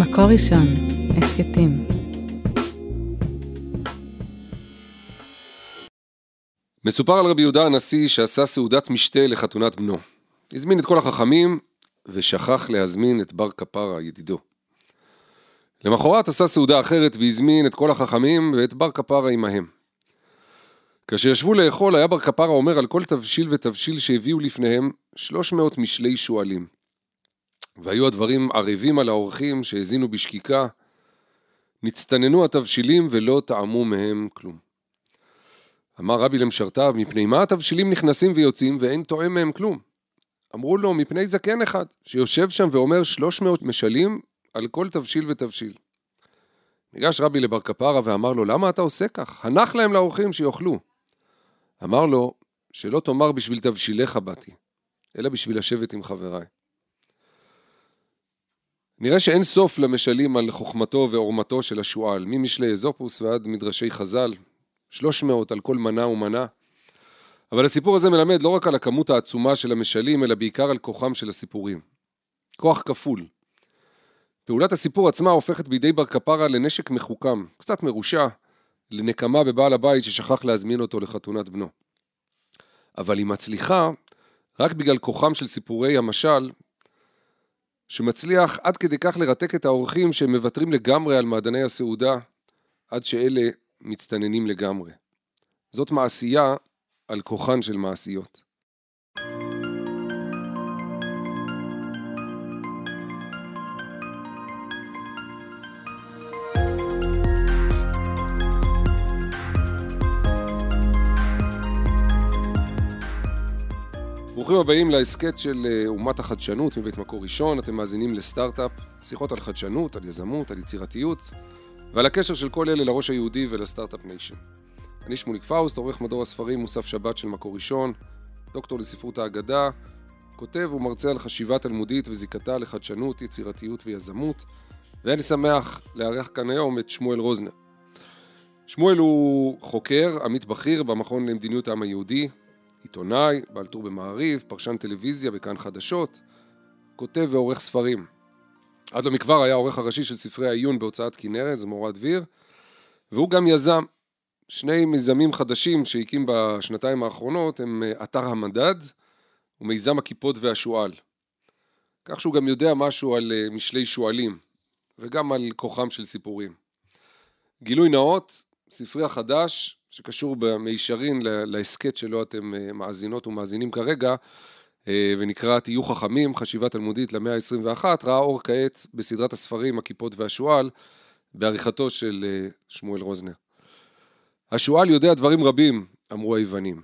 מקור ראשון, הסכתים. מסופר על רבי יהודה הנשיא שעשה סעודת משתה לחתונת בנו. הזמין את כל החכמים ושכח להזמין את בר כפרה, ידידו. למחרת עשה סעודה אחרת והזמין את כל החכמים ואת בר כפרה עמהם. כאשר ישבו לאכול היה בר כפרה אומר על כל תבשיל ותבשיל שהביאו לפניהם שלוש מאות משלי שועלים. והיו הדברים ערבים על האורחים שהאזינו בשקיקה, נצטננו התבשילים ולא טעמו מהם כלום. אמר רבי למשרתיו, מפני מה התבשילים נכנסים ויוצאים ואין טועם מהם כלום? אמרו לו, מפני זקן אחד, שיושב שם ואומר שלוש מאות משלים על כל תבשיל ותבשיל. ניגש רבי לבר כפרה ואמר לו, למה אתה עושה כך? הנח להם לאורחים שיאכלו. אמר לו, שלא תאמר בשביל תבשיליך באתי, אלא בשביל לשבת עם חבריי. נראה שאין סוף למשלים על חוכמתו ועורמתו של השועל, ממשלי אזופוס ועד מדרשי חז"ל, שלוש מאות על כל מנה ומנה. אבל הסיפור הזה מלמד לא רק על הכמות העצומה של המשלים, אלא בעיקר על כוחם של הסיפורים. כוח כפול. פעולת הסיפור עצמה הופכת בידי בר כפרה לנשק מחוכם, קצת מרושע, לנקמה בבעל הבית ששכח להזמין אותו לחתונת בנו. אבל היא מצליחה רק בגלל כוחם של סיפורי המשל, שמצליח עד כדי כך לרתק את האורחים שהם מוותרים לגמרי על מעדני הסעודה, עד שאלה מצטננים לגמרי. זאת מעשייה על כוחן של מעשיות. ברוכים הבאים להסכת של אה, אומת החדשנות מבית מקור ראשון, אתם מאזינים לסטארט-עם, שיחות על חדשנות, על יזמות, על יצירתיות ועל הקשר של כל אלה לראש היהודי ול Start-Up Nation. אני שמוליק פאוסט, עורך מדור הספרים מוסף שבת של מקור ראשון, דוקטור לספרות האגדה, כותב ומרצה על חשיבה תלמודית וזיקתה לחדשנות, יצירתיות ויזמות, ואני שמח לארח כאן היום את שמואל רוזנר. שמואל הוא חוקר, עמית בכיר במכון למדיניות העם היהודי, עיתונאי, בעל טור במעריב, פרשן טלוויזיה בכאן חדשות, כותב ועורך ספרים. עד לא מכבר היה העורך הראשי של ספרי העיון בהוצאת כנרת, זמורה דביר, והוא גם יזם. שני מיזמים חדשים שהקים בשנתיים האחרונות הם אה, אתר המדד ומיזם הכיפות והשועל. כך שהוא גם יודע משהו על אה, משלי שועלים וגם על כוחם של סיפורים. גילוי נאות, ספרי החדש שקשור במישרין להסכת שלו אתם אה, מאזינות ומאזינים כרגע, אה, ונקרא תהיו חכמים, חשיבה תלמודית למאה ה-21, ראה אור כעת בסדרת הספרים הכיפות והשועל, בעריכתו של אה, שמואל רוזנר. השועל יודע דברים רבים, אמרו היוונים.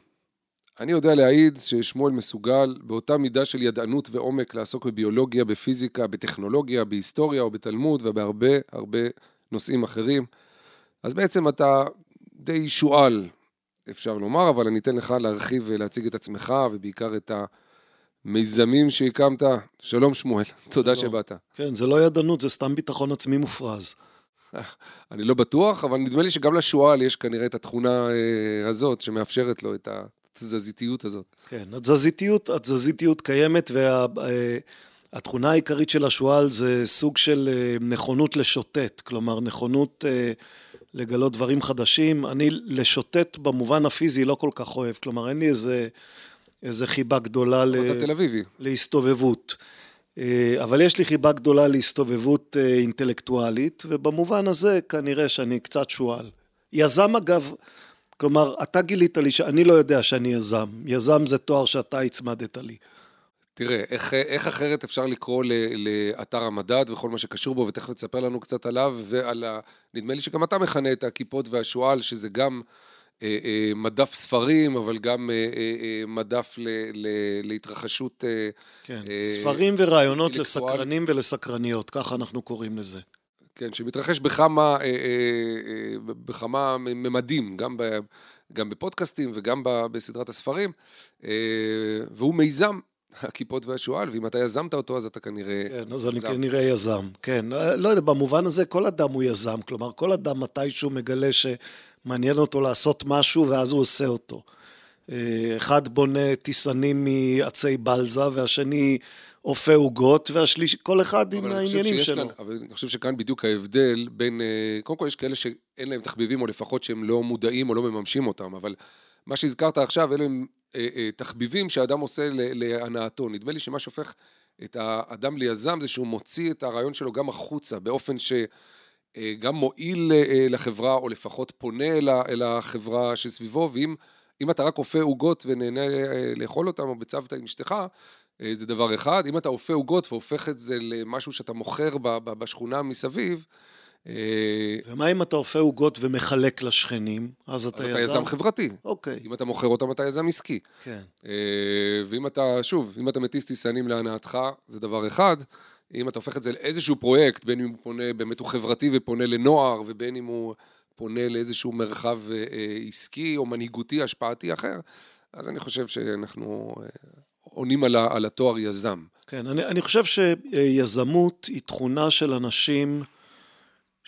אני יודע להעיד ששמואל מסוגל באותה מידה של ידענות ועומק לעסוק בביולוגיה, בפיזיקה, בטכנולוגיה, בהיסטוריה או בתלמוד ובהרבה הרבה נושאים אחרים. אז בעצם אתה די שועל, אפשר לומר, אבל אני אתן לך להרחיב ולהציג את עצמך, ובעיקר את המיזמים שהקמת. שלום שמואל, תודה. שבאת. כן, זה לא ידענות, זה סתם ביטחון עצמי מופרז. אני לא בטוח, אבל נדמה לי שגם לשועל יש כנראה את התכונה אה, הזאת, שמאפשרת לו את התזזיתיות הזאת. כן, התזזיתיות, התזזיתיות קיימת, והתכונה וה, העיקרית של השועל זה סוג של אה, נכונות לשוטט, כלומר נכונות לגלות דברים חדשים. אני לשוטט במובן הפיזי לא כל כך אוהב, כלומר אין לי איזה, איזה חיבה גדולה ל... להסתובבות. אה, אבל יש לי חיבה גדולה להסתובבות אה, אינטלקטואלית, ובמובן הזה כנראה שאני קצת שועל. יזם אגב, כלומר, אתה גילית לי שאני לא יודע שאני יזם. יזם זה תואר שאתה הצמדת לי. תראה, איך, איך אחרת אפשר לקרוא ל, לאתר המדד וכל מה שקשור בו, ותכף תספר לנו קצת עליו, ועל ה... נדמה לי שגם אתה מכנה את הכיפות והשועל, שזה גם אה, אה, מדף ספרים, אבל גם אה, אה, אה מדף ל, ל, להתרחשות... אה, כן, אה, ספרים ורעיונות לסקרנים ולסקרניות, ככה אנחנו קוראים לזה. כן, שמתרחש בכמה, אה, אה, אה, בכמה ממדים, גם, ב, גם בפודקאסטים וגם בסדרת הספרים, אה, והוא מיזם הכיפות והשועל, ואם אתה יזמת אותו, אז אתה כנראה... כן, אז אני כנראה יזם, כן. לא יודע, במובן הזה כל אדם הוא יזם, כלומר, כל אדם מתישהו מגלה שמעניין אותו לעשות משהו, ואז הוא עושה אותו. אה, אחד בונה טיסנים מעצי בלזה, והשני אופה עוגות, והשליש, כל אחד עם העניינים שלו. כאן, אבל אני חושב שכאן בדיוק ההבדל בין, אה, קודם כל יש כאלה שאין להם תחביבים, או לפחות שהם לא מודעים או לא מממשים אותם, אבל מה שהזכרת עכשיו, אלה הם תחביבים שהאדם עושה להנאתו. נדמה לי שמה שהופך את האדם ליזם זה שהוא מוציא את הרעיון שלו גם החוצה, באופן ש... גם מועיל לחברה, או לפחות פונה אל החברה שסביבו, ואם אתה רק אופה עוגות ונהנה לאכול אותם, או בצוותא עם אשתך, אה, זה דבר אחד. אם אתה אופה עוגות והופך את זה למשהו שאתה מוכר בשכונה מסביב, אה, ומה אם אתה אופה עוגות ומחלק לשכנים? אז אתה יזם? אז אתה יזם חברתי. אוקיי. אם אתה מוכר אותם, אתה יזם עסקי. כן. אה, ואם אתה, שוב, אם אתה מטיס טיסנים להנאתך, זה דבר אחד. אם אתה הופך את זה לאיזשהו פרויקט, בין אם הוא פונה, באמת הוא חברתי ופונה לנוער, ובין אם הוא פונה לאיזשהו מרחב עסקי או מנהיגותי, השפעתי אחר, אז אני חושב שאנחנו עונים על, על התואר יזם. כן, אני, אני חושב שיזמות היא תכונה של אנשים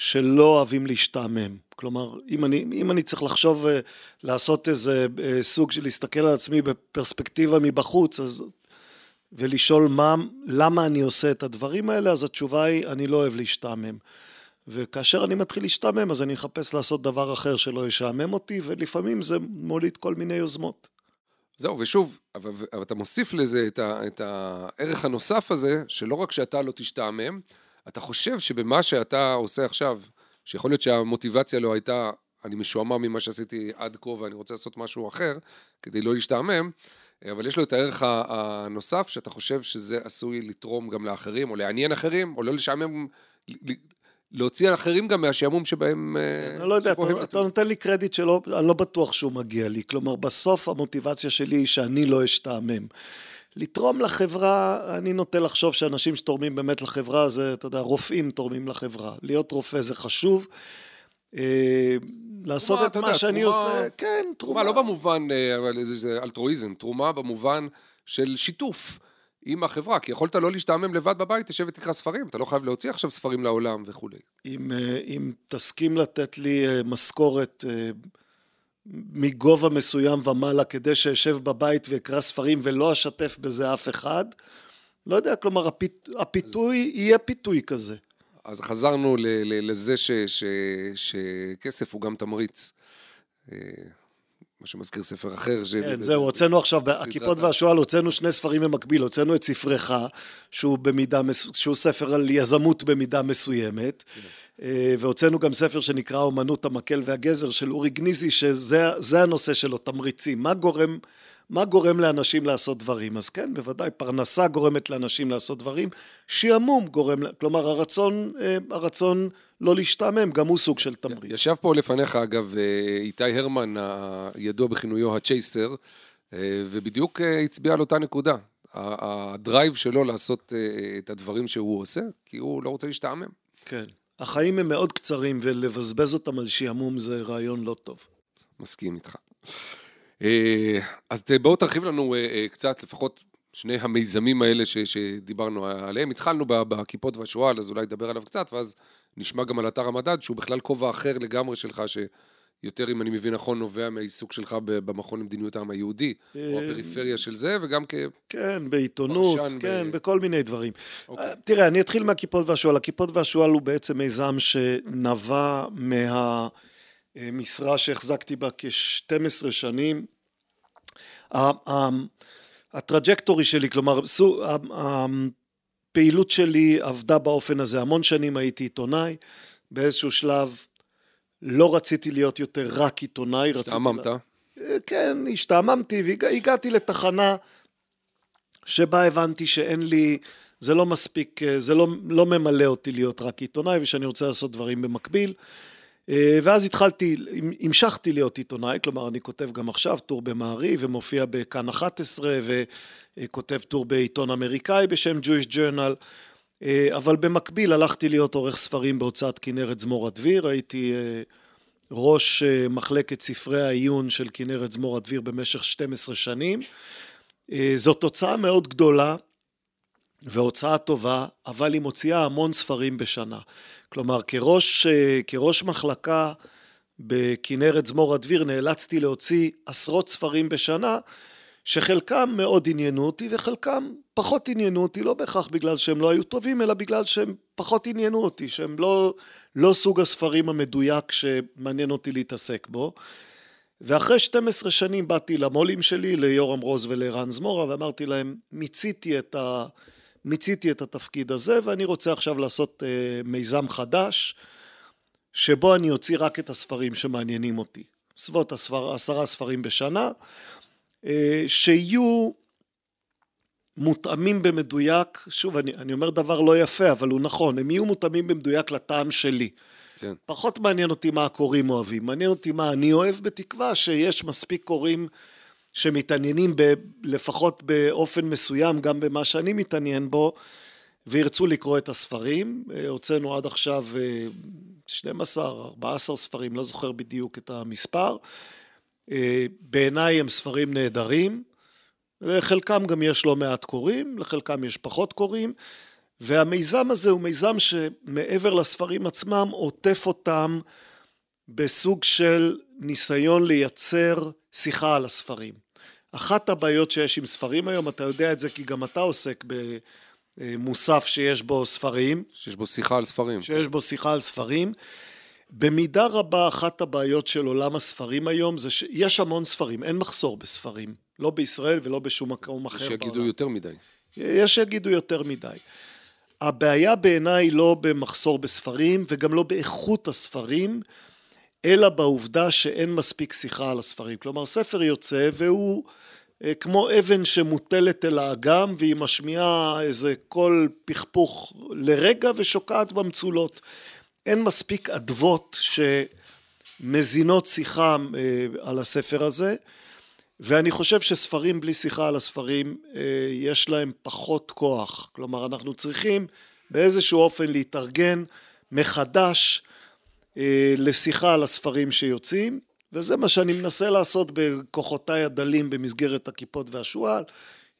שלא אוהבים להשתעמם. כלומר, אם אני, אם אני צריך לחשוב, אה, לעשות איזה אה, סוג של להסתכל על עצמי בפרספקטיבה מבחוץ, אז, ולשאול מה, למה אני עושה את הדברים האלה, אז התשובה היא, אני לא אוהב להשתעמם. וכאשר אני מתחיל להשתעמם, אז אני אחפש לעשות דבר אחר שלא ישעמם אותי, ולפעמים זה מוליד כל מיני יוזמות. זהו, ושוב, אבל, אבל אתה מוסיף לזה את, ה, את הערך הנוסף הזה, שלא רק שאתה לא תשתעמם, אתה חושב שבמה שאתה עושה עכשיו, שיכול להיות שהמוטיבציה לא הייתה, אני משועמם ממה שעשיתי עד כה ואני רוצה לעשות משהו אחר, כדי לא להשתעמם, אבל יש לו את הערך הנוסף, שאתה חושב שזה עשוי לתרום גם לאחרים, או לעניין אחרים, או לא לשעמם, להוציא אחרים גם מהשעמום שבהם... אה, אני לא יודע, אתה, אתה נותן לי קרדיט שלא, אני לא בטוח שהוא מגיע לי. כלומר, בסוף המוטיבציה שלי היא שאני לא אשתעמם. לתרום לחברה, אני נוטה לחשוב שאנשים שתורמים באמת לחברה, זה, אתה יודע, רופאים תורמים לחברה. להיות רופא זה חשוב. אה, לעשות את מה שאני עושה, כן, תרומה. לא במובן, אה, אבל זה אלטרואיזם, תרומה במובן של שיתוף. עם החברה, כי יכולת לא להשתעמם לבד בבית, תשב ותקרא ספרים, אתה לא חייב להוציא עכשיו ספרים לעולם וכולי. אם, אה, אם תסכים לתת לי משכורת מגובה מסוים ומעלה כדי שאשב בבית ואקרא ספרים ולא אשתף בזה אף אחד, לא יודע, כלומר הפית, הפיתוי אז, יהיה פיתוי כזה. אז חזרנו ל, ל, לזה ש, ש, שכסף הוא גם תמריץ. מה שמזכיר ספר אחר. כן, זהו, הוצאנו עכשיו, הכיפות והשועל, הוצאנו שני ספרים במקביל, הוצאנו את ספרך, שהוא במידה, שהוא ספר על יזמות במידה מסוימת, כן. אה, והוצאנו גם ספר שנקרא אומנות המקל והגזר של אורי גניזי, שזה הנושא שלו, תמריצים. מה גורם, מה גורם לאנשים לעשות דברים? אז כן, בוודאי, פרנסה גורמת לאנשים לעשות דברים, שעמום גורם, כלומר הרצון, אה, הרצון לא להשתעמם, גם הוא סוג של תמריץ. ישב פה לפניך, אגב, אה, איתי הרמן, הידוע בכינויו הצ'ייסר, ובדיוק הצביע על אותה נקודה. הדרייב שלו לעשות את הדברים שהוא עושה, כי הוא לא רוצה להשתעמם. כן. החיים הם מאוד קצרים, ולבזבז אותם על שעמום זה רעיון לא טוב. מסכים איתך. אז בואו תרחיב לנו קצת, לפחות שני המיזמים האלה ש, שדיברנו עליהם. התחלנו בכיפות והשועל, אז אולי נדבר עליו קצת, ואז נשמע גם על אתר המדד, שהוא בכלל כובע אחר לגמרי שלך, שיותר, אם אני מבין נכון, נובע מהעיסוק שלך במכון למדיניות העם היהודי, או אה, הפריפריה של זה, וגם כ... כן, בעיתונות, כן, ב... בכל מיני דברים. אוקיי. אה, תראה, אני אתחיל מהכיפות והשועל. הכיפות והשועל הוא בעצם מיזם שנבע מהמשרה שהחזקתי בה כ-12 שנים. הטראג'קטורי שלי, כלומר, הפעילות שלי עבדה באופן הזה. המון שנים הייתי עיתונאי, באיזשהו שלב לא רציתי להיות יותר רק עיתונאי. השתעממת? לה... כן, השתעממתי והגעתי לתחנה שבה הבנתי שאין לי, זה לא מספיק, זה לא, לא ממלא אותי להיות רק עיתונאי ושאני רוצה לעשות דברים במקביל. אה, ואז התחלתי, המשכתי להיות עיתונאי, כלומר אני כותב גם עכשיו טור במעריב ומופיע בכאן 11 וכותב טור בעיתון אמריקאי בשם Jewish Journal, אה, אבל במקביל הלכתי להיות עורך ספרים בהוצאת כנרת זמור הדביר, הייתי אה, ראש מחלקת ספרי העיון של כנרת זמור הדביר במשך 12 שנים. זאת תוצאה מאוד גדולה והוצאה טובה, אבל היא מוציאה המון ספרים בשנה. כלומר, כראש, אה, כראש מחלקה בכנרת זמור הדביר נאלצתי להוציא עשרות ספרים בשנה, שחלקם מאוד עניינו אותי וחלקם פחות עניינו אותי, לא בהכרח בגלל שהם לא היו טובים, אלא בגלל שהם פחות עניינו אותי, שהם לא, לא סוג הספרים המדויק שמעניין אותי להתעסק בו. ואחרי 12 שנים באתי למו"לים שלי, ליורם רוז ולערן זמורה, ואמרתי להם, מיציתי את, ה... מיציתי את התפקיד הזה, ואני רוצה עכשיו לעשות אה, מיזם חדש, שבו אני אוציא רק את הספרים שמעניינים אותי. בסביבות עשרה ספרים בשנה, שיהיו מותאמים במדויק, שוב, אני, אני אומר דבר לא יפה, אבל הוא נכון, הם יהיו מותאמים במדויק לטעם שלי. כן. פחות מעניין אותי מה הקוראים אוהבים, מעניין אותי מה אני אוהב, בתקווה שיש מספיק קוראים שמתעניינים ב, לפחות באופן מסוים, גם במה שאני מתעניין בו, וירצו לקרוא את הספרים. אה, הוצאנו עד עכשיו 12, אה, 14 ספרים, לא זוכר בדיוק את המספר. בעיניי הם ספרים נהדרים. לחלקם גם יש לא מעט קוראים, לחלקם יש פחות קוראים. והמיזם הזה הוא מיזם שמעבר לספרים עצמם עוטף אותם בסוג של ניסיון לייצר שיחה על הספרים. אחת הבעיות שיש עם ספרים היום, אתה יודע את זה כי גם אתה עוסק במוסף שיש בו ספרים. שיש בו שיחה על ספרים. שיש בו שיחה על ספרים. במידה רבה אחת הבעיות של עולם הספרים היום זה שיש המון ספרים, אין מחסור בספרים. לא בישראל ולא בשום מקום אחר בעולם. יש שיגידו יותר מדי. יש שיגידו יותר מדי. הבעיה בעיניי לא במחסור בספרים וגם לא באיכות הספרים, אלא בעובדה שאין מספיק שיחה על הספרים. כלומר, ספר יוצא והוא אה, כמו אבן שמוטלת אל האגם והיא משמיעה איזה קול פכפוך לרגע ושוקעת במצולות. אין מספיק אדוות שמזינות שיחה אה, על הספר הזה. ואני חושב שספרים בלי שיחה על הספרים אה, יש להם פחות כוח. כלומר, אנחנו צריכים באיזשהו אופן להתארגן מחדש אה, לשיחה על הספרים שיוצאים, וזה מה שאני מנסה לעשות בכוחותיי הדלים במסגרת הכיפות והשועל.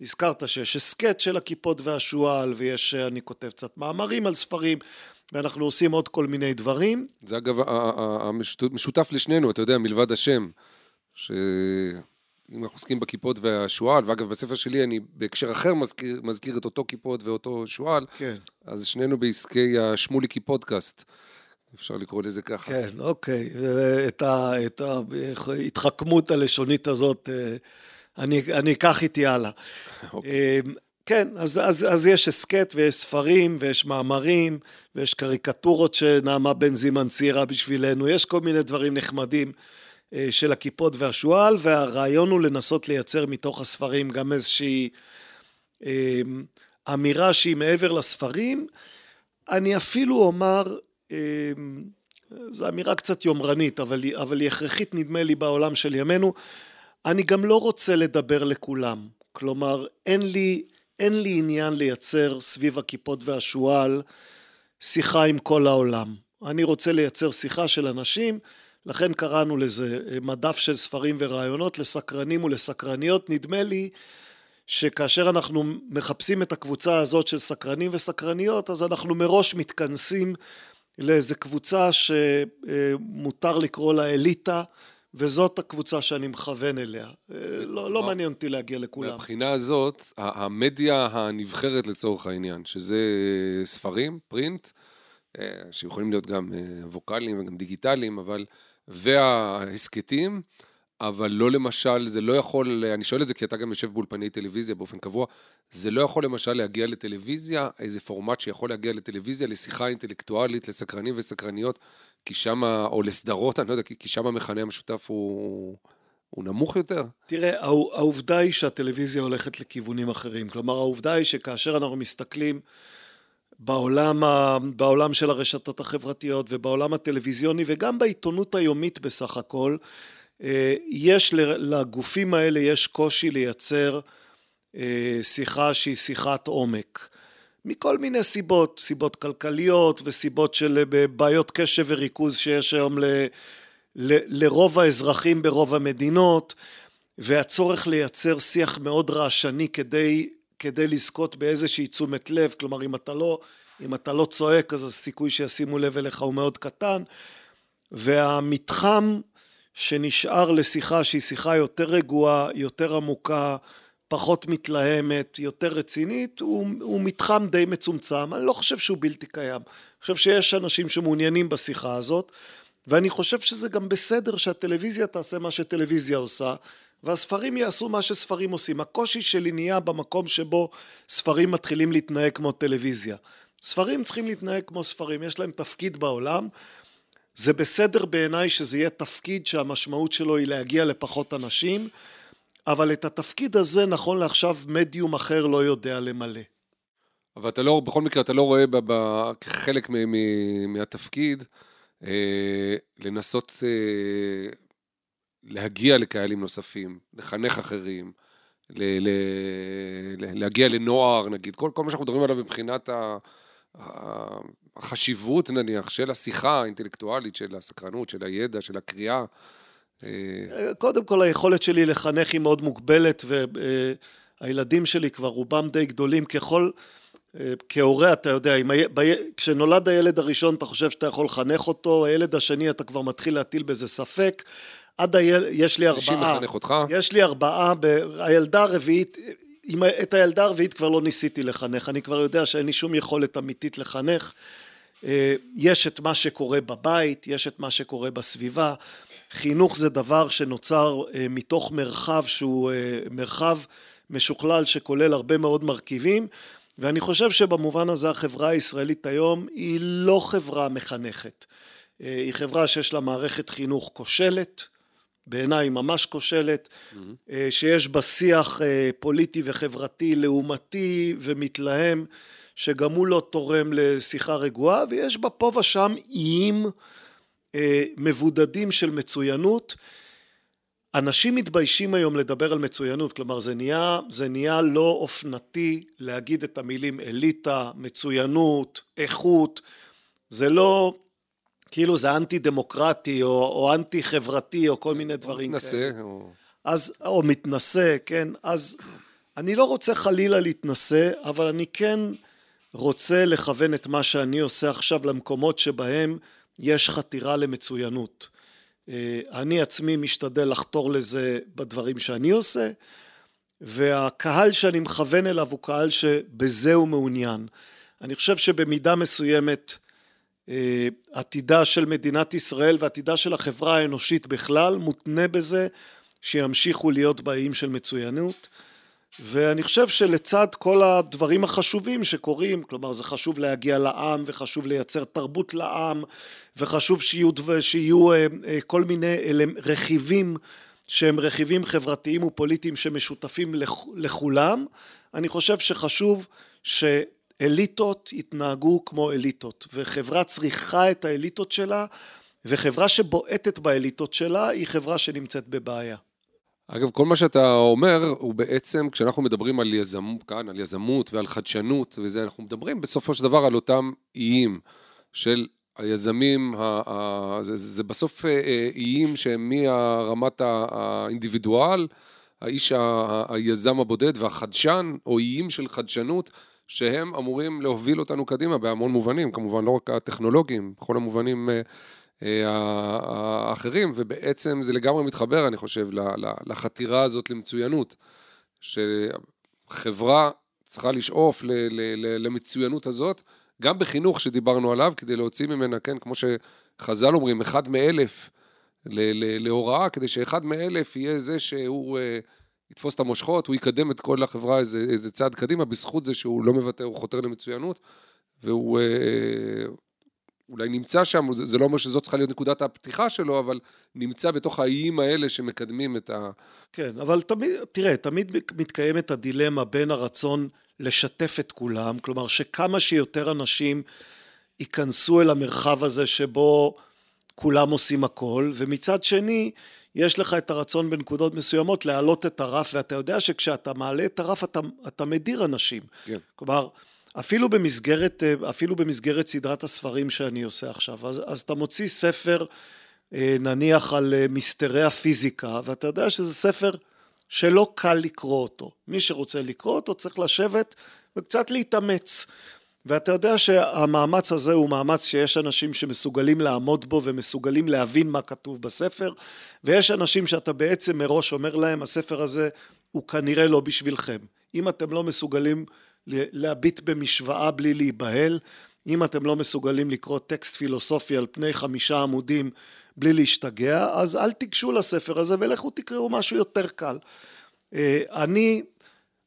הזכרת שיש הסכת של הכיפות והשועל, ויש, אני כותב קצת מאמרים על ספרים, ואנחנו עושים עוד כל מיני דברים. זה אגב המשותף לשנינו, אתה יודע, מלבד השם, ש... אם אנחנו עוסקים בכיפות והשועל, ואגב, בספר שלי אני בהקשר אחר מזכיר, מזכיר את אותו כיפות ואותו שועל, כן. אז שנינו בעסקי השמוליקי פודקאסט. אפשר לקרוא לזה ככה. כן, אוקיי. את, ה, את ההתחכמות הלשונית הזאת, אה, אני, אני אקח איתי הלאה. אוקיי. כן, אז, אז, אז יש הסכת ויש ספרים ויש מאמרים ויש קריקטורות שנעמה בן זימן ציירה בשבילנו, יש כל מיני דברים נחמדים. אה, של הכיפות והשועל, והרעיון הוא לנסות לייצר מתוך הספרים גם איזושהי אה, אמירה שהיא מעבר לספרים. אני אפילו אומר, אה, זו אמירה קצת יומרנית, אבל, אבל היא הכרחית נדמה לי בעולם של ימינו, אני גם לא רוצה לדבר לכולם. כלומר, אין לי, אין לי עניין לייצר סביב הכיפות והשועל שיחה עם כל העולם. אני רוצה לייצר שיחה של אנשים לכן קראנו לזה אה, מדף של ספרים ורעיונות לסקרנים ולסקרניות. נדמה לי שכאשר אנחנו מחפשים את הקבוצה הזאת של סקרנים וסקרניות, אז אנחנו מראש מתכנסים לאיזה קבוצה שמותר לקרוא לה אליטה, וזאת הקבוצה שאני מכוון אליה. אה, לא, לא מעניין אותי להגיע לכולם. מבחינה הזאת, המדיה הנבחרת לצורך העניין, שזה ספרים, פרינט, אה, שיכולים להיות גם ווקאליים וגם דיגיטליים, אבל וההסכתים, אבל לא למשל, זה לא יכול, אני שואל את זה כי אתה גם יושב באולפני טלוויזיה באופן קבוע, זה לא יכול למשל להגיע לטלוויזיה, איזה פורמט שיכול להגיע לטלוויזיה, לשיחה אינטלקטואלית, לסקרנים וסקרניות, כי שם, או לסדרות, אני לא יודע, כי שם המכנה המשותף הוא... הוא נמוך יותר? תראה, העובדה היא שהטלוויזיה הולכת לכיוונים אחרים. כלומר, העובדה היא שכאשר אנחנו מסתכלים בעולם, ה, בעולם של הרשתות החברתיות ובעולם הטלוויזיוני וגם בעיתונות היומית בסך הכל, יש לגופים האלה, יש קושי לייצר אה, שיחה שהיא שיחת עומק. מכל מיני סיבות, סיבות כלכליות וסיבות של אה, בעיות קשב וריכוז שיש היום ל, ל, לרוב האזרחים ברוב המדינות והצורך לייצר שיח מאוד רעשני כדי כדי לזכות באיזושהי תשומת לב, כלומר אם אתה לא, אם אתה לא צועק אז הסיכוי שישימו לב אליך הוא מאוד קטן והמתחם שנשאר לשיחה שהיא שיחה יותר רגועה, יותר עמוקה, פחות מתלהמת, יותר רצינית, הוא, הוא מתחם די מצומצם. אני לא חושב שהוא בלתי קיים. אני חושב שיש אנשים שמעוניינים בשיחה הזאת, ואני חושב שזה גם בסדר שהטלוויזיה תעשה מה שטלוויזיה עושה, והספרים יעשו מה שספרים עושים. הקושי שלי נהיה במקום שבו ספרים מתחילים להתנהג כמו טלוויזיה. ספרים צריכים להתנהג כמו ספרים, יש להם תפקיד בעולם. זה בסדר בעיניי שזה יהיה תפקיד שהמשמעות שלו היא להגיע לפחות אנשים, אבל את התפקיד הזה נכון לעכשיו מדיום אחר לא יודע למלא. אבל אתה לא, בכל מקרה אתה לא רואה כחלק מהתפקיד אה, לנסות אה, להגיע לקהלים נוספים, לחנך אחרים, ל- ל- להגיע לנוער נגיד, כל, כל מה שאנחנו מדברים עליו מבחינת ה... החשיבות נניח של השיחה האינטלקטואלית, של הסקרנות, של הידע, של הקריאה. אה, קודם כל היכולת שלי לחנך היא מאוד מוגבלת והילדים שלי כבר רובם די גדולים ככל אה, כהורה אתה יודע, אם, בי, כשנולד הילד הראשון אתה חושב שאתה יכול לחנך אותו, הילד השני אתה כבר מתחיל להטיל בזה ספק. עד היל... יש לי ארבעה? יש לי ארבעה, ב... הילדה הרביעית, עם... את הילדה הרביעית כבר לא ניסיתי לחנך, אני כבר יודע שאין לי שום יכולת אמיתית לחנך. אה, יש את מה שקורה בבית, יש את מה שקורה בסביבה. חינוך זה דבר שנוצר אה, מתוך מרחב שהוא מרחב משוכלל שכולל הרבה מאוד מרכיבים ואני חושב שבמובן הזה החברה הישראלית היום היא לא חברה מחנכת. אה, היא חברה שיש לה מערכת חינוך כושלת, בעיניי ממש כושלת, mm-hmm. שיש בה שיח אה, פוליטי וחברתי לעומתי ומתלהם, שגם הוא לא תורם לשיחה רגועה, ויש בה פה ושם איים מבודדים של מצוינות. אנשים מתביישים היום לדבר על מצוינות, כלומר זה נהיה, זה נהיה לא אופנתי להגיד את המילים אליטה, מצוינות, איכות, זה לא, כאילו זה אנטי דמוקרטי או, או אנטי חברתי או כל מיני דברים מתנשא, כאלה. או... אז, או מתנשא, כן, אז אני לא רוצה חלילה להתנשא, אבל אני כן רוצה לכוון את מה שאני עושה עכשיו למקומות שבהם יש חתירה למצוינות. אה, אני עצמי משתדל לחתור לזה בדברים שאני עושה, והקהל שאני מכוון אליו הוא קהל שבזה הוא מעוניין. אני חושב שבמידה מסוימת עתידה של מדינת ישראל ועתידה של החברה האנושית בכלל מותנה בזה שימשיכו להיות באיים של מצוינות. ואני חושב שלצד כל הדברים החשובים שקורים, כלומר זה חשוב להגיע לעם וחשוב לייצר תרבות לעם וחשוב שיהיו, שיהיו אה, אה, כל מיני רכיבים שהם רכיבים חברתיים ופוליטיים שמשותפים לכולם, אני חושב שחשוב שאליטות יתנהגו כמו אליטות וחברה צריכה את האליטות שלה וחברה שבועטת באליטות שלה היא חברה שנמצאת בבעיה. אגב, כל מה שאתה אומר, הוא בעצם, כשאנחנו מדברים על יזמות, כאן, על יזמות ועל חדשנות וזה, אנחנו מדברים בסופו של דבר על אותם איים של היזמים, ה, ה, זה, זה בסוף אה, אה, איים שהם מרמת האינדיבידואל, האיש ה, היזם הבודד והחדשן, או איים של חדשנות, שהם אמורים להוביל אותנו קדימה בהמון מובנים, כמובן לא רק הטכנולוגיים, בכל המובנים אה, האחרים, ובעצם זה לגמרי מתחבר, אני חושב, לחתירה הזאת למצוינות, שחברה צריכה לשאוף למצוינות הזאת, גם בחינוך שדיברנו עליו, כדי להוציא ממנה, כן, כמו שחז"ל אומרים, אחד מאלף להוראה, כדי שאחד מאלף יהיה זה שהוא אה, יתפוס את המושכות, הוא יקדם את כל החברה איזה, איזה צעד קדימה, בזכות זה שהוא לא מוותר, הוא חותר למצוינות, והוא אה, אולי נמצא שם, זה לא אומר שזאת צריכה להיות נקודת הפתיחה שלו, אבל נמצא בתוך האיים האלה שמקדמים את ה... כן, אבל תמיד, תראה, תמיד מתקיימת הדילמה בין הרצון לשתף את כולם, כלומר שכמה שיותר אנשים ייכנסו אל המרחב הזה שבו כולם עושים הכל, ומצד שני, יש לך את הרצון בנקודות מסוימות להעלות את הרף, ואתה יודע שכשאתה מעלה את הרף אתה, אתה מדיר אנשים. כן. כלומר, אפילו במסגרת, אפילו במסגרת סדרת הספרים שאני עושה עכשיו, אז, אז אתה מוציא ספר אה, נניח על אה, מסתרי הפיזיקה, ואתה יודע שזה ספר שלא קל לקרוא אותו. מי שרוצה לקרוא אותו צריך לשבת וקצת להתאמץ. ואתה יודע שהמאמץ הזה הוא מאמץ שיש אנשים שמסוגלים לעמוד בו ומסוגלים להבין מה כתוב בספר, ויש אנשים שאתה בעצם מראש אומר להם, הספר הזה הוא כנראה לא בשבילכם. אם אתם לא מסוגלים להביט במשוואה בלי להיבהל, אם אתם לא מסוגלים לקרוא טקסט פילוסופי על פני חמישה עמודים בלי להשתגע, אז אל תיגשו לספר הזה ולכו תקראו משהו יותר קל. אה, אני,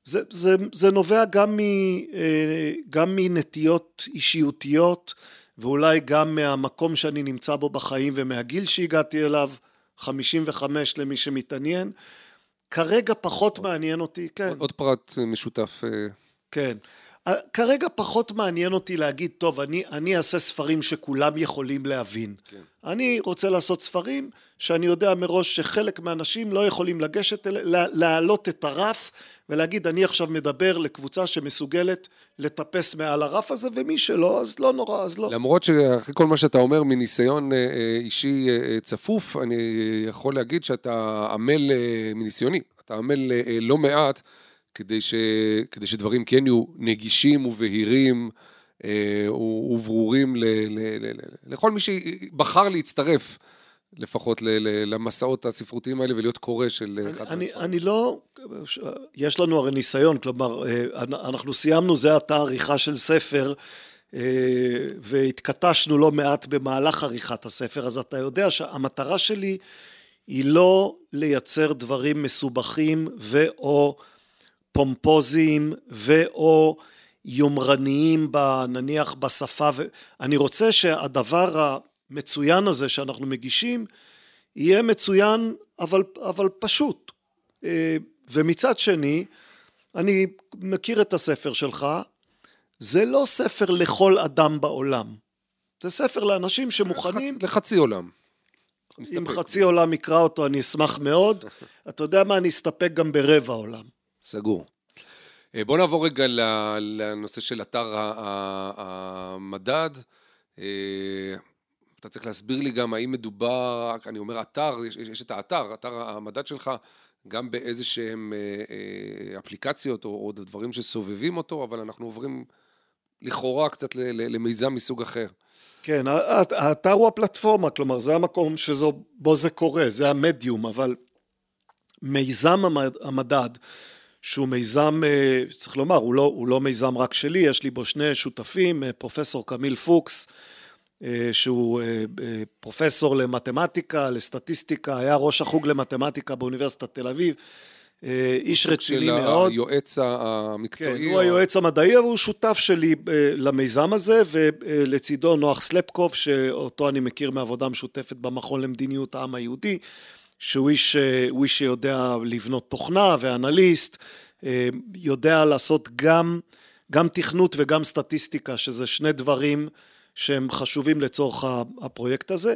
זה, זה, זה נובע גם, מ, אה, גם מנטיות אישיותיות ואולי גם מהמקום שאני נמצא בו בחיים ומהגיל שהגעתי אליו, 55 למי שמתעניין. כרגע פחות מעניין אותי, כן. עוד פרט משותף. אה, כן. כרגע פחות מעניין אותי להגיד, טוב, אני, אני אעשה ספרים שכולם יכולים להבין. כן. אני רוצה לעשות ספרים שאני יודע מראש שחלק מהאנשים לא יכולים לגשת, להעלות את הרף ולהגיד, אני עכשיו מדבר לקבוצה שמסוגלת לטפס מעל הרף הזה, ומי שלא, אז לא נורא, אז לא. למרות שאחרי כל מה שאתה אומר מניסיון אה, אה, אישי אה, צפוף, אני יכול להגיד שאתה עמל מניסיוני, אתה עמל לא מעט. כדי, ש, כדי שדברים כן יהיו נגישים ובהירים אה, וברורים ל, ל, ל, ל, לכל מי שבחר להצטרף. לפחות ל, ל, למסעות הספרותיים האלה ולהיות קורא של אחד מהספרים. אני לא, יש לנו הרי ניסיון, כלומר, אה, אנחנו סיימנו, זה עתה עריכה של ספר, אה, והתכתשנו לא מעט במהלך עריכת הספר, אז אתה יודע שהמטרה שלי היא לא לייצר דברים מסובכים ו/או פומפוזיים ואו יומרניים נניח בשפה ואני רוצה שהדבר המצוין הזה שאנחנו מגישים יהיה מצוין אבל, אבל פשוט. אה, ומצד שני אני מכיר את הספר שלך זה לא ספר לכל אדם בעולם. זה ספר לאנשים שמוכנים לחצי עולם. אם חצי עולם יקרא אותו אני אשמח מאוד. אתה יודע מה? אני אסתפק גם ברבע עולם סגור. אה, בואו נעבור רגע לנושא של אתר המדד. אה, אתה צריך להסביר לי גם האם מדובר, אני אומר אתר, יש, יש את האתר, אתר המדד שלך, גם באיזה שהם אה, אפליקציות או, או דברים שסובבים אותו, אבל אנחנו עוברים לכאורה קצת למיזם מסוג אחר. כן, האתר הוא הפלטפורמה, כלומר זה המקום שבו זה קורה, זה המדיום, אבל מיזם המדד שהוא מיזם, אה, צריך לומר, הוא לא, הוא לא מיזם רק שלי, יש לי בו שני שותפים, אה, פרופסור קמיל פוקס, אה, שהוא פרופסור למתמטיקה, לסטטיסטיקה, היה ראש החוג למתמטיקה באוניברסיטת תל אביב, איש רציני מאוד. היועץ המקצועי? כן, הוא היועץ המדעי, אבל הוא שותף שלי למיזם הזה, ולצידו נוח סלפקוב, שאותו אני מכיר מעבודה משותפת במכון למדיניות העם היהודי. שהוא איש, הוא איש שיודע לבנות תוכנה ואנליסט, אה, יודע לעשות גם, גם תכנות וגם סטטיסטיקה, שזה שני דברים שהם חשובים לצורך הפרויקט הזה.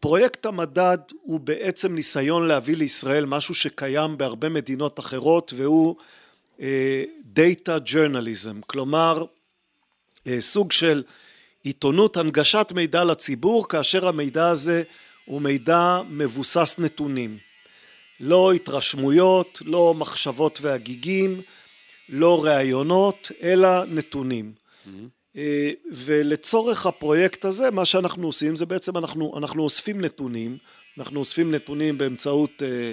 פרויקט המדד הוא בעצם ניסיון להביא לישראל משהו שקיים בהרבה מדינות אחרות והוא אה, Data Journalism, כלומר אה, סוג של עיתונות הנגשת מידע לציבור כאשר המידע הזה הוא מידע מבוסס נתונים. לא התרשמויות, לא מחשבות והגיגים, לא ראיונות, אלא נתונים. Mm-hmm. ולצורך הפרויקט הזה, מה שאנחנו עושים זה בעצם אנחנו, אנחנו אוספים נתונים, אנחנו אוספים נתונים באמצעות אה,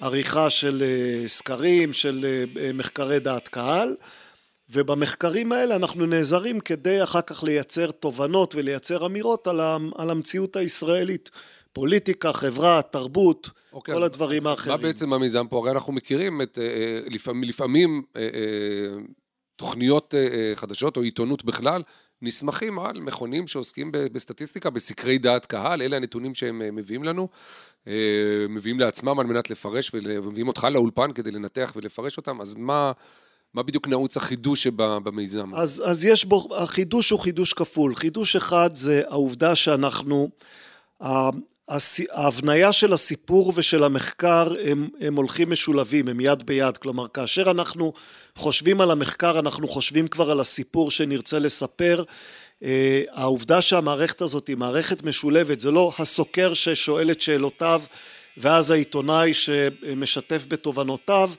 עריכה של אה, סקרים, של מחקרי דעת קהל, ובמחקרים האלה אנחנו נעזרים כדי אחר כך לייצר תובנות ולייצר אמירות על המציאות הישראלית. פוליטיקה, חברה, תרבות, אוקיי, כל הדברים האחרים. מה בעצם המיזם פה? הרי אנחנו מכירים את, אה, אה, לפעמים, לפעמים אה, תוכניות חדשות או עיתונות בכלל, נסמכים על מכונים שעוסקים בסטטיסטיקה, בסקרי דעת קהל, אלה הנתונים שהם מביאים לנו, מביאים לעצמם על מנת לפרש ומביאים אותך לאולפן כדי לנתח ולפרש אותם, אז מה... מה בדיוק נעוץ החידוש שבמיזם? אז, אז יש בו, החידוש הוא חידוש כפול. חידוש אחד זה העובדה שאנחנו, ההבניה של הסיפור ושל המחקר הם, הם הולכים משולבים, הם יד ביד, כלומר כאשר אנחנו חושבים על המחקר אנחנו חושבים כבר על הסיפור שנרצה לספר. אה, העובדה שהמערכת הזאת היא מערכת משולבת זה לא הסוקר ששואל את שאלותיו ואז העיתונאי שמשתף בתובנותיו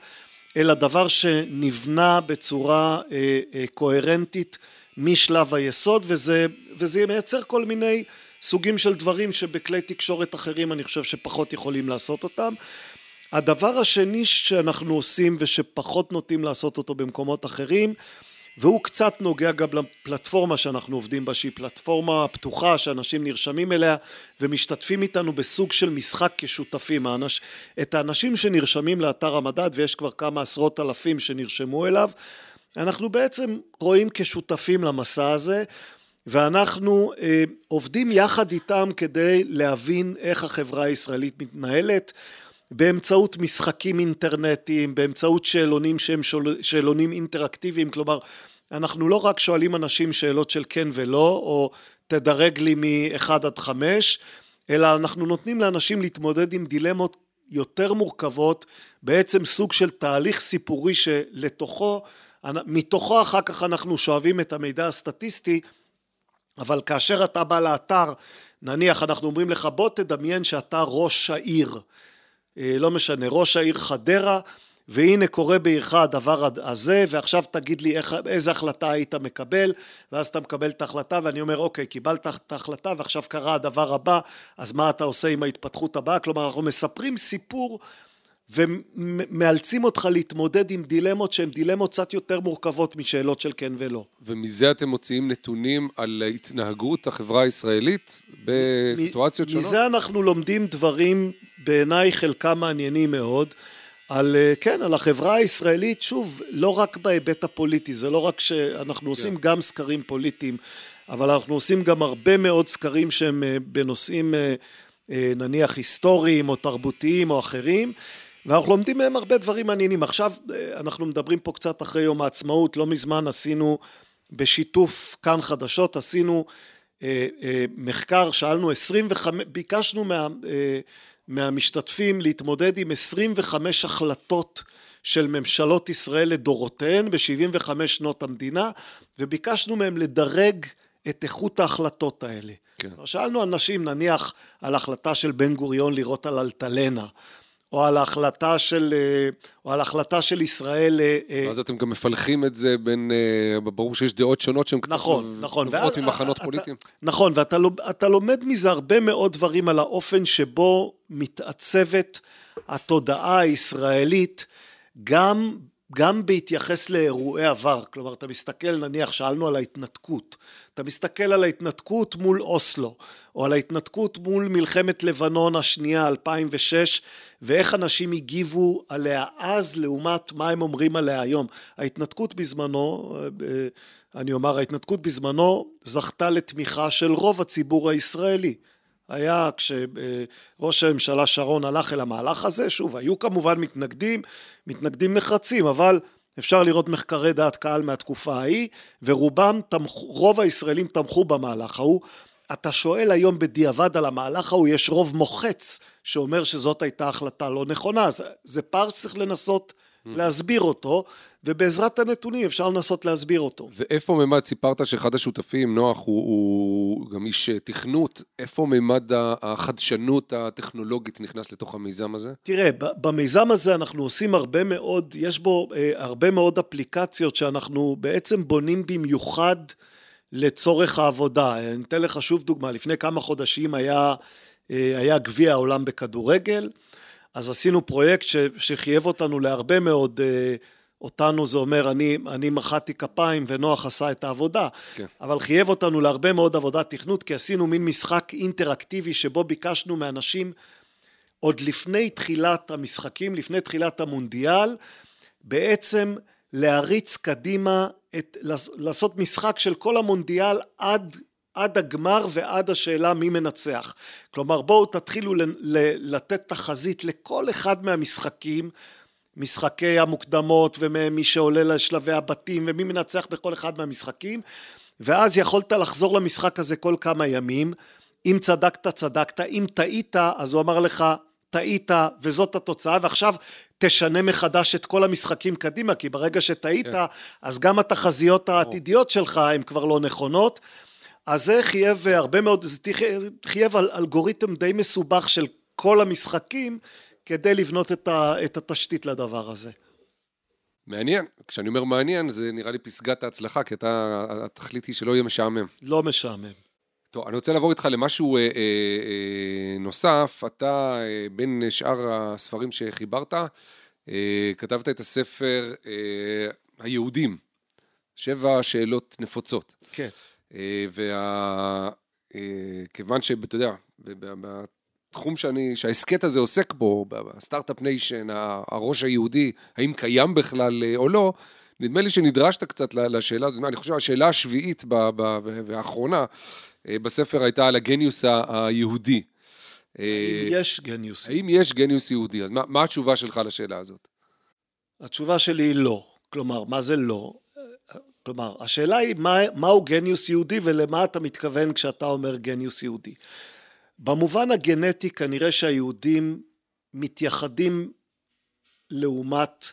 אלא דבר שנבנה בצורה אה, אה, קוהרנטית משלב היסוד וזה, וזה מייצר כל מיני סוגים של דברים שבכלי תקשורת אחרים אני חושב שפחות יכולים לעשות אותם. הדבר השני שאנחנו עושים ושפחות נוטים לעשות אותו במקומות אחרים, והוא קצת נוגע גם לפלטפורמה שאנחנו עובדים בה, שהיא פלטפורמה פתוחה שאנשים נרשמים אליה ומשתתפים איתנו בסוג של משחק כשותפים. האנש... את האנשים שנרשמים לאתר המדד, ויש כבר כמה עשרות אלפים שנרשמו אליו, אנחנו בעצם רואים כשותפים למסע הזה, ואנחנו אה, עובדים יחד איתם כדי להבין איך החברה הישראלית מתנהלת. באמצעות משחקים אינטרנטיים, באמצעות שאלונים שהם שאלונים אינטראקטיביים, כלומר אנחנו לא רק שואלים אנשים שאלות של כן ולא, או תדרג לי מ-1 עד 5, אלא אנחנו נותנים לאנשים להתמודד עם דילמות יותר מורכבות, בעצם סוג של תהליך סיפורי שלתוכו, מתוכו אחר כך אנחנו שואבים את המידע הסטטיסטי, אבל כאשר אתה בא לאתר, נניח אנחנו אומרים לך בוא תדמיין שאתה ראש העיר, אה, לא משנה, ראש העיר חדרה, והנה קורה בעירך הדבר הזה, ועכשיו תגיד לי איך, איזה החלטה היית מקבל, ואז אתה מקבל את ההחלטה, ואני אומר, אוקיי, קיבלת את ההחלטה, ועכשיו קרה הדבר הבא, אז מה אתה עושה עם ההתפתחות הבאה? כלומר, אנחנו מספרים סיפור ומאלצים אותך להתמודד עם דילמות שהן דילמות קצת יותר מורכבות משאלות של כן ולא. ומזה אתם מוציאים נתונים על התנהגות החברה הישראלית בסיטואציות שונות? מזה אנחנו לומדים דברים בעיניי חלקם מעניינים מאוד. על, אה, כן, על החברה הישראלית, שוב, לא רק בהיבט הפוליטי, זה לא רק שאנחנו כן. עושים גם סקרים פוליטיים, אבל אנחנו עושים גם הרבה מאוד סקרים שהם אה, בנושאים אה, נניח היסטוריים או תרבותיים או אחרים, ואנחנו לומדים מהם הרבה דברים מעניינים. עכשיו אנחנו מדברים פה קצת אחרי יום העצמאות, לא מזמן עשינו בשיתוף כאן חדשות, עשינו מחקר, שאלנו 25, ביקשנו מה... מהמשתתפים להתמודד עם 25 החלטות של ממשלות ישראל לדורותיהן ב-75 שנות המדינה וביקשנו מהם לדרג את איכות ההחלטות האלה. כן. שאלנו אנשים נניח על החלטה של בן גוריון לירות על אלטלנה או על ההחלטה של, אה, או על החלטה של ישראל... אה, אה, אז אתם גם מפלחים את זה בין, ברור שיש דעות שונות שהן קצת נכון, נכון, נובעות ממחנות אתה, פוליטיים. נכון, ואתה לומד מזה הרבה מאוד דברים על האופן שבו מתעצבת התודעה הישראלית, גם, גם בהתייחס לאירועי עבר. כלומר, אתה מסתכל, נניח, שאלנו על ההתנתקות. אתה מסתכל על ההתנתקות מול אוסלו, או על ההתנתקות מול מלחמת לבנון השנייה, 2006, ואיך אנשים הגיבו עליה אז לעומת מה הם אומרים עליה היום. ההתנתקות בזמנו, אה, אני אומר, ההתנתקות בזמנו זכתה לתמיכה של רוב הציבור הישראלי. היה כשראש הממשלה שרון הלך אל המהלך הזה, שוב, היו כמובן מתנגדים, מתנגדים נחרצים, אבל אפשר לראות מחקרי דעת קהל מהתקופה ההיא, ורובם, רוב הישראלים תמכו במהלך ההוא. אתה שואל היום בדיעבד על המהלך ההוא, יש רוב מוחץ שאומר שזאת הייתה החלטה לא נכונה, זה, זה פער שצריך לנסות mm. להסביר אותו, ובעזרת הנתונים אפשר לנסות להסביר אותו. ואיפה ממד, סיפרת שאחד השותפים, נוח, הוא, הוא גם איש אה, תכנות, איפה ממד החדשנות הטכנולוגית נכנס לתוך המיזם הזה? תראה, במיזם הזה אנחנו עושים הרבה מאוד, יש בו אה, הרבה מאוד אפליקציות שאנחנו בעצם בונים במיוחד לצורך העבודה. אני אתן לך שוב דוגמה, לפני כמה חודשים היה, אה, היה גביע העולם בכדורגל, אז עשינו פרויקט ש, שחייב אותנו להרבה מאוד... אה, אותנו זה אומר, אני, אני מחאתי כפיים ונוח עשה את העבודה, כן. אבל חייב אותנו להרבה מאוד עבודת תכנות, כי עשינו מין משחק אינטראקטיבי שבו ביקשנו מאנשים עוד לפני תחילת המשחקים, לפני תחילת המונדיאל, בעצם להריץ קדימה, את, לעשות משחק של כל המונדיאל עד, עד הגמר ועד השאלה מי מנצח. כלומר בואו תתחילו ל, ל, לתת תחזית לכל אחד מהמשחקים משחקי המוקדמות ומי שעולה לשלבי הבתים ומי מנצח בכל אחד מהמשחקים ואז יכולת לחזור למשחק הזה כל כמה ימים אם צדקת צדקת אם טעית אז הוא אמר לך טעית וזאת התוצאה ועכשיו תשנה מחדש את כל המשחקים קדימה כי ברגע שטעית כן. אז גם התחזיות העתידיות שלך הן כבר לא נכונות אז זה חייב הרבה מאוד זה חייב אלגוריתם די מסובך של כל המשחקים כדי לבנות את, ה, את התשתית לדבר הזה. מעניין, כשאני אומר מעניין זה נראה לי פסגת ההצלחה, כי אתה, התכלית היא שלא יהיה משעמם. לא משעמם. טוב, אני רוצה לעבור איתך למשהו אה, אה, אה, נוסף. אתה, אה, בין שאר הספרים שחיברת, אה, כתבת את הספר אה, היהודים, שבע שאלות נפוצות. כן. אה, וכיוון אה, שאתה יודע, בתחום שאני, שההסכת הזה עוסק בו, ב Start-Up Nation, הראש היהודי, האם קיים בכלל אה, או לא, נדמה לי שנדרשת קצת לשאלה הזאת. אני חושב השאלה השביעית והאחרונה בספר הייתה על הגניוס היהודי. האם יש גניוס? האם יש גניוס יהודי? אז מה, מה התשובה שלך לשאלה הזאת? התשובה שלי היא לא. כלומר, מה זה לא? כלומר, השאלה היא מה, מהו גניוס יהודי ולמה אתה מתכוון כשאתה אומר גניוס יהודי. במובן הגנטי כנראה שהיהודים מתייחדים לעומת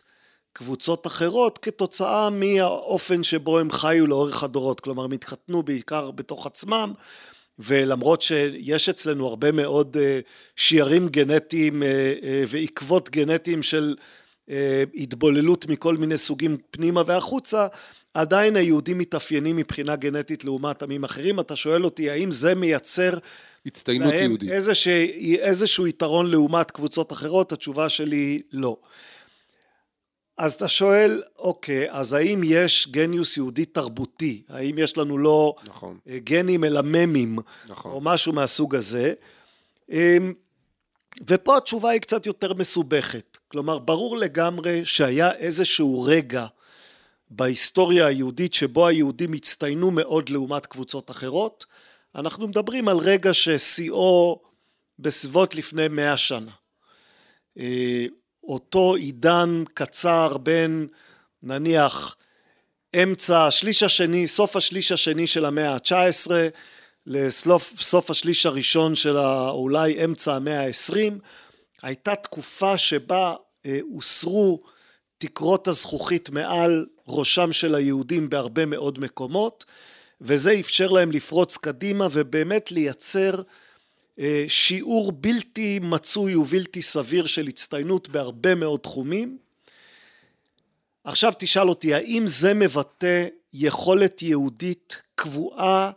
קבוצות אחרות כתוצאה מהאופן שבו הם חיו לאורך הדורות, כלומר הם התחתנו בעיקר בתוך עצמם ולמרות שיש אצלנו הרבה מאוד אה, שיערים גנטיים אה, אה, ועקבות גנטיים של התבוללות מכל מיני סוגים פנימה והחוצה עדיין היהודים מתאפיינים מבחינה גנטית לעומת עמים אחרים. אתה שואל אותי האם זה מייצר הצטיינות יהודית. איזשה, איזשהו יתרון לעומת קבוצות אחרות? התשובה שלי היא לא. אז אתה שואל, אוקיי, אז האם יש גניוס יהודי תרבותי? האם יש לנו לא נכון. אה, גנים אלא ממים, נכון. או משהו מהסוג הזה? אמ, ופה התשובה היא קצת יותר מסובכת. כלומר, ברור לגמרי שהיה איזשהו רגע בהיסטוריה היהודית שבו היהודים הצטיינו מאוד לעומת קבוצות אחרות. אנחנו מדברים על רגע ששיאו בסביבות לפני מאה שנה. אותו עידן קצר בין נניח אמצע השליש השני, סוף השליש השני של המאה ה-19 לסוף השליש הראשון של אולי אמצע המאה ה-20 הייתה תקופה שבה אה, הוסרו תקרות הזכוכית מעל ראשם של היהודים בהרבה מאוד מקומות וזה אפשר להם לפרוץ קדימה ובאמת לייצר אה, שיעור בלתי מצוי ובלתי סביר של הצטיינות בהרבה מאוד תחומים. עכשיו תשאל אותי האם זה מבטא יכולת יהודית קבועה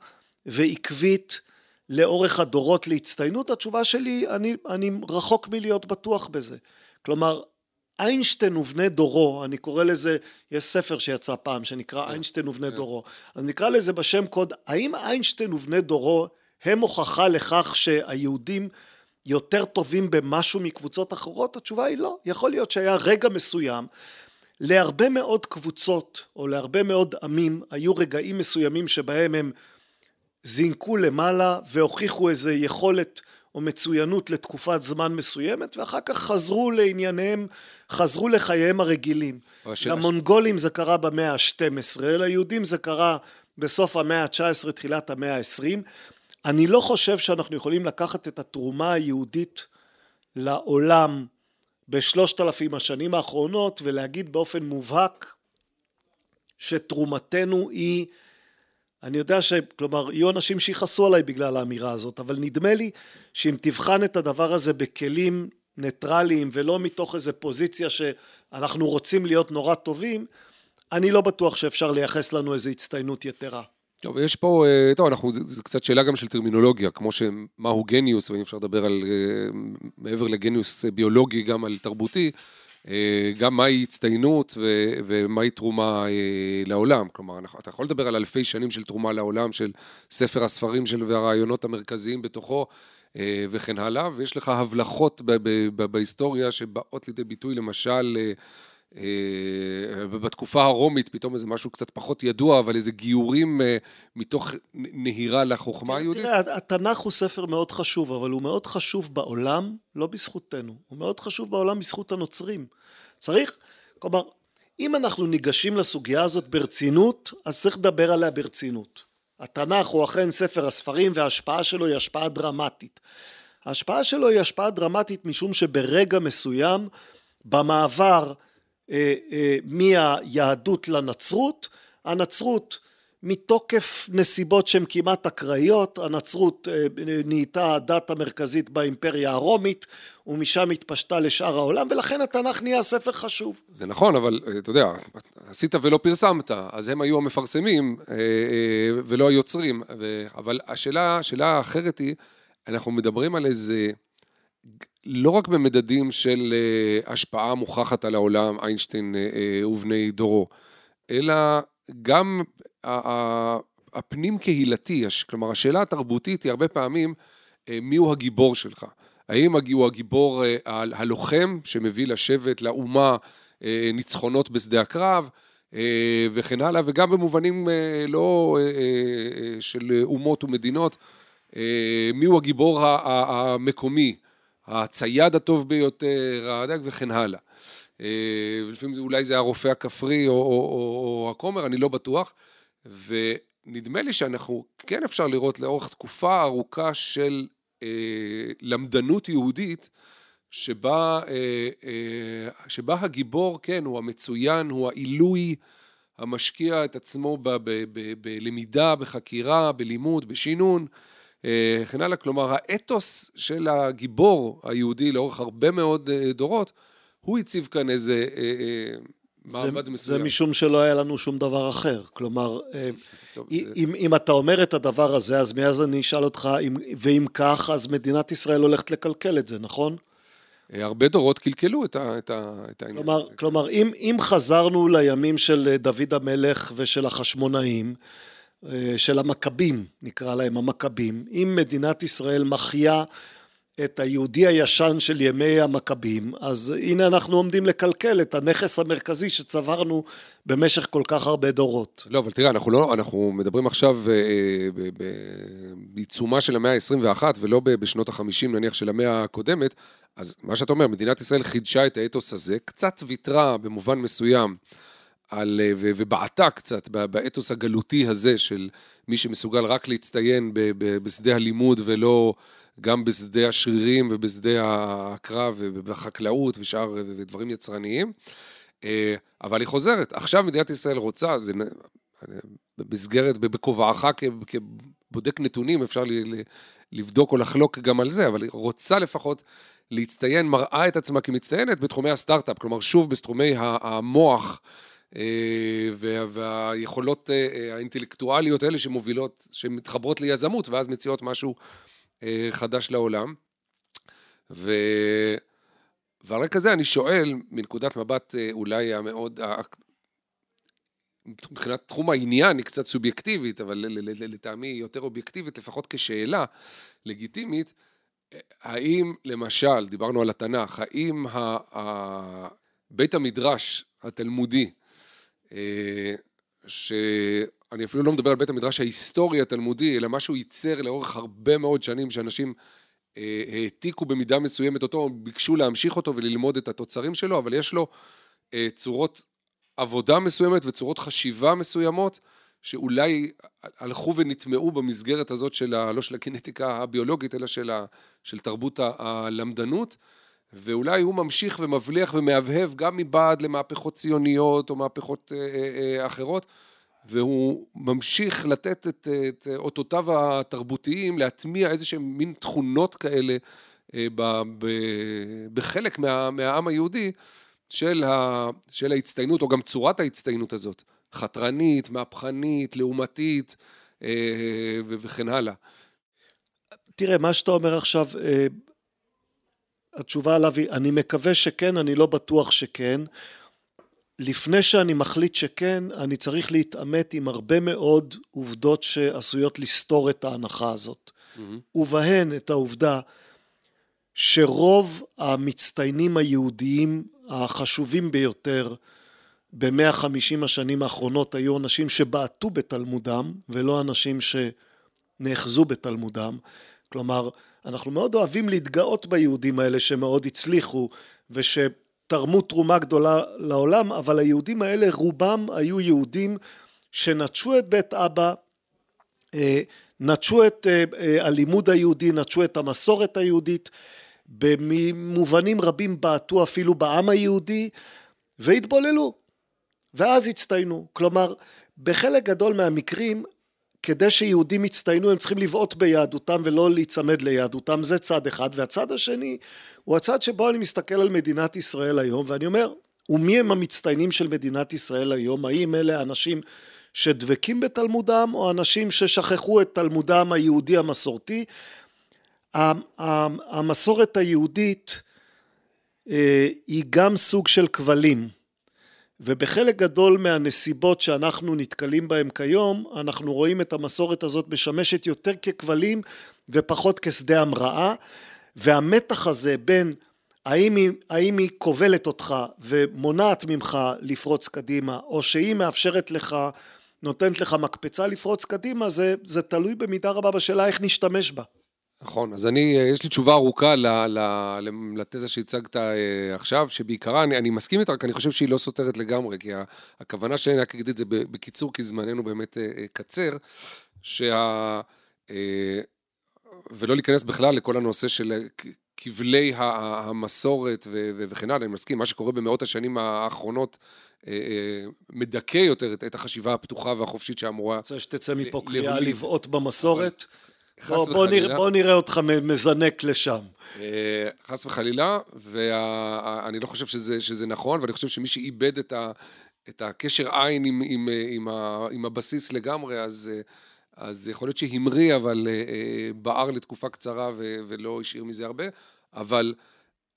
ועקבית לאורך הדורות להצטיינות? התשובה שלי, אני, אני רחוק מלהיות בטוח בזה. כלומר, איינשטיין ובני דורו, אני קורא לזה, יש ספר שיצא פעם שנקרא כן. איינשטיין ובני כן. דורו, אז נקרא לזה בשם קוד, האם איינשטיין ובני דורו הם הוכחה לכך שהיהודים יותר טובים במשהו מקבוצות אחרות? התשובה היא לא. יכול להיות שהיה רגע מסוים להרבה מאוד קבוצות או להרבה מאוד עמים היו רגעים מסוימים שבהם הם זינקו למעלה והוכיחו איזה יכולת או מצוינות לתקופת זמן מסוימת ואחר כך חזרו לענייניהם, חזרו לחייהם הרגילים. למונגולים זה קרה במאה ה-12, ליהודים זה קרה בסוף המאה ה-19, תחילת המאה ה-20. אני לא חושב שאנחנו יכולים לקחת את התרומה היהודית לעולם בשלושת אלפים השנים האחרונות ולהגיד באופן מובהק שתרומתנו היא אני יודע ש... כלומר, יהיו אנשים שיכעסו עליי בגלל האמירה הזאת, אבל נדמה לי שאם תבחן את הדבר הזה בכלים ניטרליים ולא מתוך איזו פוזיציה שאנחנו רוצים להיות נורא טובים, אני לא בטוח שאפשר לייחס לנו איזו הצטיינות יתרה. טוב, יש פה, אה, טוב, אנחנו, זו קצת שאלה גם של טרמינולוגיה, כמו שמהו genius, ואם אפשר לדבר על, אה, מעבר לגניוס ביולוגי, גם על תרבותי, אה, גם מהי הצטיינות ומהי תרומה לעולם. כלומר, אתה יכול לדבר על אלפי שנים של תרומה לעולם, של ספר הספרים של והרעיונות המרכזיים בתוכו. וכן הלאה, ויש לך הבלחות בהיסטוריה שבאות לידי ביטוי, למשל, אה, בתקופה הרומית פתאום איזה משהו קצת פחות ידוע, אבל איזה גיורים אה, מתוך נהירה לחוכמה היהודית. תראה, התנ"ך הוא ספר מאוד חשוב, אבל הוא מאוד חשוב בעולם, לא בזכותנו. הוא מאוד חשוב בעולם בזכות הנוצרים. צריך, כלומר, אם אנחנו ניגשים לסוגיה הזאת ברצינות, אז צריך לדבר עליה ברצינות. התנ"ך הוא אכן ספר הספרים וההשפעה שלו היא השפעה דרמטית. ההשפעה שלו היא השפעה דרמטית משום שברגע מסוים במעבר מהיהדות לנצרות, הנצרות מתוקף נסיבות שהן כמעט אקראיות, הנצרות אה, נהייתה הדת המרכזית באימפריה הרומית, ומשם התפשטה לשאר העולם, ולכן התנ"ך נהיה ספר חשוב. זה נכון, אבל אה, אתה יודע, עשית ולא פרסמת, אז הם היו המפרסמים אה, ולא היוצרים. אבל השאלה, השאלה האחרת היא, אנחנו מדברים על איזה, לא רק במדדים של השפעה מוכחת על העולם, איינשטיין ובני דורו, אלא גם הפנים קהילתי, כלומר השאלה התרבותית היא הרבה פעמים אה, מי הוא הגיבור שלך. האם הוא הגיבור אה, הלוחם שמביא לשבט, לאומה, אה, ניצחונות בשדה הקרב וכן הלאה, וגם במובנים לא של אומות ומדינות, מי הוא הגיבור המקומי, הצייד הטוב ביותר, וכן הלאה. ולפעמים אולי זה הרופא הכפרי או, או, או, או הכומר, אני לא בטוח. ונדמה לי שאנחנו, כן אפשר לראות לאורך תקופה ארוכה של אה, למדנות יהודית, שבה, אה, אה, שבה הגיבור, כן, הוא המצוין, הוא העילוי המשקיע את עצמו בלמידה, בחקירה, בלימוד, בשינון, אה, וכן הלאה. כלומר, האתוס של הגיבור היהודי לאורך הרבה מאוד אה, דורות, הוא הציב כאן איזה... אה, אה, מעמד זה, מסוים. זה משום שלא היה לנו שום דבר אחר. כלומר, אה, טוב, אם, זה... אם אתה אומר את הדבר הזה, אז מאז אני אשאל אותך, אם, ואם כך, אז מדינת ישראל הולכת לקלקל את זה, נכון? אה, הרבה דורות קלקלו את, ה, את, ה, את העניין כלומר, הזה. כלומר, אם, אם חזרנו לימים של אה, דוד המלך ושל החשמונאים, של המכבים, נקרא להם המכבים, אם מדינת ישראל מחיה את היהודי הישן של ימי המכבים, אז הנה אנחנו עומדים לקלקל את הנכס המרכזי שצברנו במשך כל כך הרבה דורות. לא, אבל תראה, אנחנו, לא, אנחנו מדברים עכשיו אה, בעיצומה של המאה ה-21 ולא בשנות ה-50 נניח של המאה הקודמת, אז מה שאתה אומר, מדינת ישראל חידשה את האתוס הזה, קצת ויתרה במובן מסוים על, אה, ובעטה קצת באתוס הגלותי הזה של מי שמסוגל רק להצטיין בשדה הלימוד ולא... גם בשדה השרירים ובשדה הקרב ובחקלאות ושאר ודברים יצרניים. אה, אבל היא חוזרת. עכשיו מדינת ישראל רוצה, זה במסגרת, בכובעך כבודק נתונים, אפשר לבדוק או לחלוק גם על זה, אבל היא רוצה לפחות להצטיין, מראה את עצמה כמצטיינת בתחומי הסטארט-אפ, כלומר שוב בתחומי המוח. אה, והיכולות אה, האינטלקטואליות האלה שמובילות, שמתחברות ליזמות ואז מציעות משהו אה, חדש לעולם. ו... ועל רקע זה אני שואל, מנקודת מבט אה, אולי המאוד, מבחינת תחום העניין היא קצת סובייקטיבית, אבל לטעמי יותר אובייקטיבית, לפחות כשאלה לגיטימית, האם למשל, דיברנו על התנ"ך, האם ה... בית המדרש התלמודי, אה, ש... אני אפילו לא מדבר על בית המדרש ההיסטורי התלמודי, אלא מה שהוא ייצר לאורך הרבה מאוד שנים, שאנשים אה, העתיקו במידה מסוימת אותו, ביקשו להמשיך אותו וללמוד את התוצרים שלו, אבל יש לו אה, צורות עבודה מסוימת וצורות חשיבה מסוימות, שאולי הלכו ונטמעו במסגרת הזאת של, ה, לא של הקינטיקה הביולוגית, אלא של, ה, של תרבות הלמדנות. ואולי הוא ממשיך ומבליח ומהבהב גם מבעד למהפכות ציוניות או מהפכות אה, אה, אה אחרות, והוא ממשיך לתת את, את אותותיו התרבותיים, להטמיע איזה שהם מין תכונות כאלה אה, ב, ב, בחלק מה, מהעם היהודי של, ה, של ההצטיינות, או גם צורת ההצטיינות הזאת, חתרנית, מהפכנית, לעומתית אה, וכן הלאה. תראה, מה שאתה אומר עכשיו, אה, התשובה עליו היא, אני מקווה שכן, אני לא בטוח שכן. לפני שאני מחליט שכן, אני צריך להתעמת עם הרבה מאוד עובדות שעשויות לסתור את ההנחה הזאת. Mm-hmm. ובהן את העובדה שרוב המצטיינים היהודיים החשובים ביותר במאה חמישים השנים האחרונות היו אנשים שבעטו בתלמודם ולא אנשים שנאחזו בתלמודם. כלומר, אנחנו מאוד אוהבים להתגאות ביהודים האלה שמאוד הצליחו וש... תרמו תרומה גדולה לעולם, אבל היהודים האלה רובם היו יהודים שנטשו את בית אבא, אה, נטשו את אה, אה, הלימוד היהודי, נטשו את המסורת היהודית, במובנים רבים בעטו אפילו בעם היהודי והתבוללו, ואז הצטיינו. כלומר, בחלק גדול מהמקרים, כדי שיהודים יצטיינו, הם צריכים לבעוט ביהדותם ולא להיצמד ליהדותם, זה צד אחד. והצד השני הוא הצד שבו אני מסתכל על מדינת ישראל היום, ואני אומר, ומי הם המצטיינים של מדינת ישראל היום? האם אלה אנשים שדבקים בתלמודם, או אנשים ששכחו את תלמודם היהודי המסורתי? המסורת היהודית אה, היא גם סוג של כבלים. ובחלק גדול מהנסיבות שאנחנו נתקלים בהם כיום, אנחנו רואים את המסורת הזאת משמשת יותר ככבלים ופחות כשדה המראה, והמתח הזה בין האם היא, האם היא כובלת אותך ומונעת ממך לפרוץ קדימה, או שהיא מאפשרת לך, נותנת לך מקפצה לפרוץ קדימה, זה, זה תלוי במידה רבה בשאלה איך נשתמש בה. נכון, אז אני, אה, יש לי תשובה ארוכה לתזה שהצגת אה, עכשיו, שבעיקרה אני, אני מסכים איתה, רק אני חושב שהיא לא סותרת לגמרי, כי הכוונה שלי, אני רק אגיד את זה בקיצור, כי זמננו באמת אה, קצר, שה... ולא להיכנס בכלל לכל הנושא של כבלי המסורת וכן הלאה, אני מסכים, מה שקורה במאות השנים האחרונות מדכא יותר את החשיבה הפתוחה והחופשית שאמורה... רוצה שתצא מפה קריאה לבעוט במסורת. בוא, נראה, בוא נראה אותך מזנק לשם. אה, חס וחלילה, ואני לא חושב שזה, שזה נכון, ואני חושב שמי שאיבד את, ה, את הקשר עין עם, עם, עם, ה, עם הבסיס לגמרי, אז, אז יכול להיות שהמריא, אבל אה, בער לתקופה קצרה ו, ולא השאיר מזה הרבה, אבל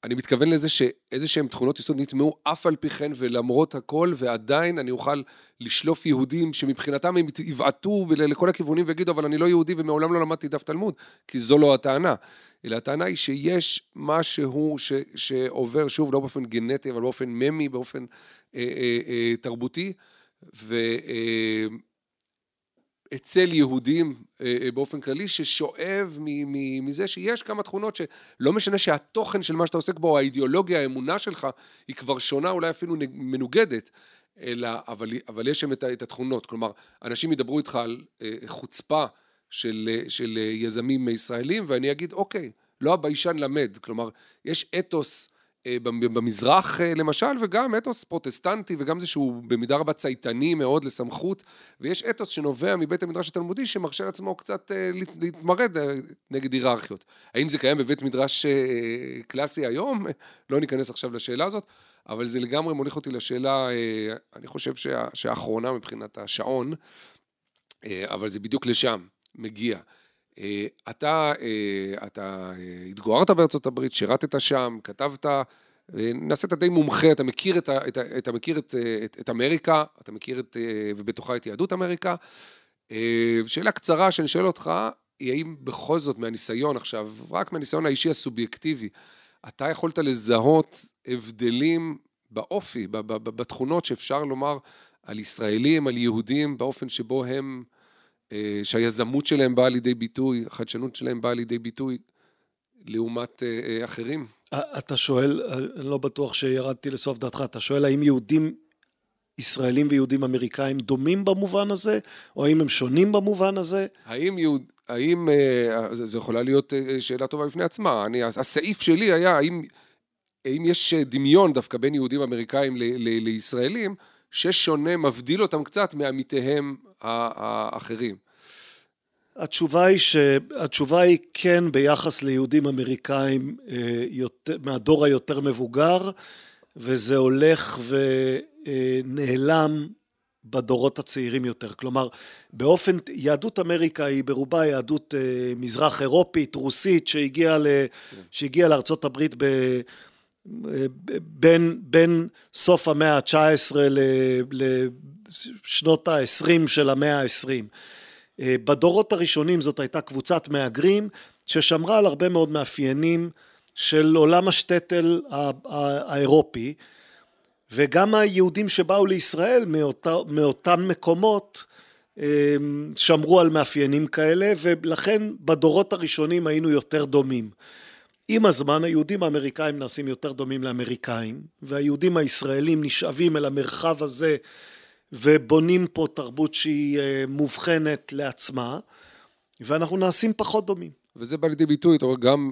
אני מתכוון לזה שאיזה שהן תכונות יסוד נטמעו אף על פי כן ולמרות הכל, ועדיין אני אוכל לשלוף יהודים שמבחינתם הם יבעטו לכל הכיוונים ויגידו, אבל אני לא יהודי ומעולם לא למדתי דף תלמוד, כי זו לא הטענה. אלא הטענה היא שיש משהו ש, שעובר, שוב, לא באופן גנטי, אבל באופן ממי, באופן אה, אה, אה, תרבותי, ו... אה, אצל יהודים אה, אה, באופן כללי, ששואב מזה שיש כמה תכונות שלא משנה שהתוכן של מה שאתה עוסק בו, האידיאולוגיה, האמונה שלך, היא כבר שונה, אולי אפילו מנוגדת, אלא, אבל, אבל יש שם את, את התכונות. כלומר, אנשים ידברו איתך על אה, חוצפה של, של יזמים ישראלים, ואני אגיד, אוקיי, לא הביישן למד. כלומר, יש אתוס במזרח אה, למשל, וגם אתוס פרוטסטנטי, וגם זה שהוא במידה רבה צייתני מאוד לסמכות, ויש אתוס שנובע מבית המדרש התלמודי, שמרשה לעצמו קצת אה, להתמרד נגד היררכיות. האם זה קיים בבית מדרש קלאסי היום? לא ניכנס עכשיו לשאלה הזאת, אבל זה לגמרי מוליך אותי לשאלה, אני חושב שהאחרונה מבחינת השעון, אבל זה בדיוק לשם, מגיע. אה, אתה, אה, אתה אה, התגוררת בארצות הברית, שירתת שם, כתבת, נעשית די מומחה, אתה מכיר את, אתה מכיר את, את, את אמריקה, אתה מכיר את, ובתוכה את יהדות אמריקה. שאלה קצרה שאני שואל אותך, היא האם בכל זאת מהניסיון עכשיו, רק מהניסיון האישי הסובייקטיבי, אתה יכולת לזהות הבדלים באופי, בתכונות שאפשר לומר על ישראלים, על יהודים, באופן שבו הם שהיזמות שלהם באה לידי ביטוי, החדשנות שלהם באה לידי ביטוי, לעומת אה, אה, אחרים. אתה שואל, אני לא בטוח שירדתי לסוף דעתך, אתה שואל האם יהודים ישראלים ויהודים אמריקאים דומים במובן הזה, או האם הם שונים במובן הזה? האם יהוד... האם, זו יכולה להיות שאלה טובה בפני עצמה, אני, הסעיף שלי היה האם, האם יש דמיון דווקא בין יהודים אמריקאים ל, ל, לישראלים, ששונה, מבדיל אותם קצת מעמיתיהם האחרים. התשובה היא, ש... התשובה היא כן ביחס ליהודים אמריקאים אה, יותר, מהדור היותר מבוגר, וזה הולך ונעלם בדורות הצעירים יותר. כלומר, באופן, יהדות אמריקה היא ברובה יהדות אה, מזרח אירופית, רוסית, שהגיעה, ל, שהגיעה לארצות הברית ב... בין, בין סוף המאה ה-19 לשנות ה-20 של המאה ה-20. אה, בדורות הראשונים זאת הייתה קבוצת מהגרים ששמרה על הרבה מאוד מאפיינים של עולם השטטל האירופי וגם היהודים שבאו לישראל מאותה, מאותם מקומות אה, שמרו על מאפיינים כאלה ולכן בדורות הראשונים היינו יותר דומים. עם הזמן היהודים האמריקאים נעשים יותר דומים לאמריקאים והיהודים הישראלים נשאבים אל המרחב הזה ובונים פה תרבות שהיא אה, מובחנת לעצמה, ואנחנו נעשים פחות דומים. וזה בא לידי ביטוי, אתה אומר, גם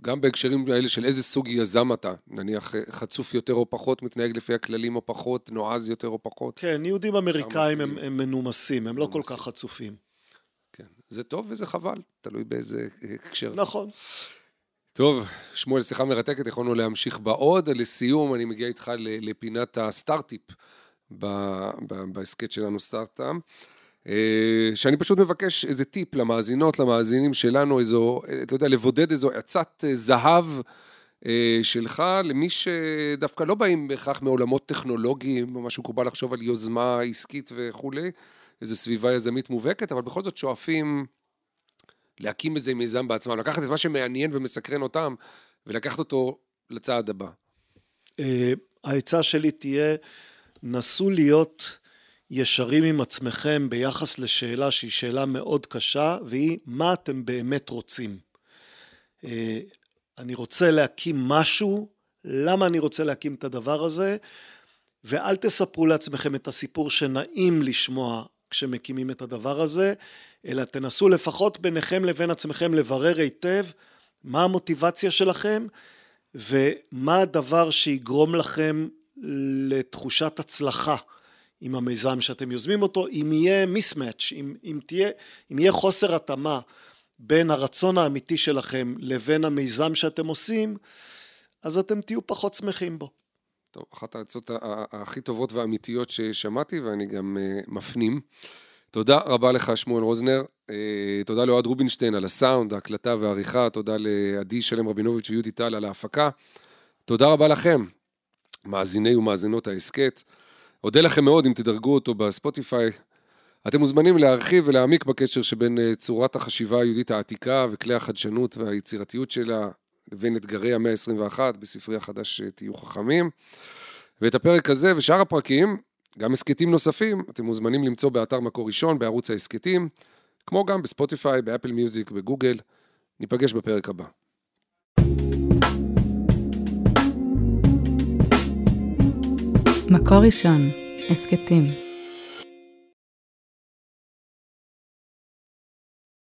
גם בהקשרים האלה של איזה סוג יזם אתה, נניח חצוף יותר או פחות, מתנהג לפי הכללים או פחות, נועז יותר או פחות. כן, יהודים אמריקאים הם, הם מנומסים, הם לא כל כך חצופים. כן, זה טוב וזה חבל, תלוי באיזה הקשר. נכון. טוב, שמואל, שיחה מרתקת, יכולנו להמשיך בעוד. לסיום, אני מגיע איתך לפינת הסטארט-טיפ בהסכת שלנו סטארט-טאם. אה, שאני פשוט מבקש איזה טיפ למאזינות, למאזינים שלנו, איזו, אתה יודע, לבודד איזו עצת אה, זהב אה, שלך למי שדווקא לא באים בהכרח מעולמות טכנולוגיים, או משהו מקובל לחשוב על יוזמה עסקית וכולי, איזו סביבה יזמית מובהקת, אבל בכל זאת שואפים להקים איזה מיזם בעצמם, לקחת את מה שמעניין ומסקרן אותם, ולקחת אותו לצעד הבא. העצה שלי תהיה, נסו להיות ישרים עם עצמכם ביחס לשאלה שהיא שאלה מאוד קשה, והיא מה אתם באמת רוצים. אה, אני רוצה להקים משהו, למה אני רוצה להקים את הדבר הזה, ואל תספרו לעצמכם את הסיפור שנעים לשמוע כשמקימים את הדבר הזה, אלא תנסו לפחות ביניכם לבין עצמכם לברר היטב מה המוטיבציה שלכם ומה הדבר שיגרום לכם לתחושת הצלחה. עם המיזם שאתם יוזמים אותו, אם יהיה מיסמץ', אם, אם, אם יהיה חוסר התאמה בין הרצון האמיתי שלכם לבין המיזם שאתם עושים, אז אתם תהיו פחות שמחים בו. טוב, אחת העצות הכי טובות והאמיתיות ששמעתי, ואני גם uh, מפנים. תודה רבה לך, שמואל רוזנר. Uh, תודה לאוהד רובינשטיין על הסאונד, ההקלטה והעריכה. תודה לעדי שלם רבינוביץ' ויהודי טל על ההפקה. תודה רבה לכם, מאזיני ומאזינות ההסכת. אודה לכם מאוד אם תדרגו אותו בספוטיפיי. אתם מוזמנים להרחיב ולהעמיק בקשר שבין אה, צורת החשיבה היהודית העתיקה וכלי החדשנות והיצירתיות שלה לבין אתגרי המאה ה-21 בספרי החדש אה, תהיו חכמים. ואת הפרק הזה ושאר הפרקים, גם הסכתים נוספים, אתם מוזמנים למצוא באתר מקור ראשון, בערוץ ההסכתים, כמו גם בספוטיפיי, באפל מיוזיק, בגוגל. ניפגש בפרק הבא. מקור ראשון, הסכתים.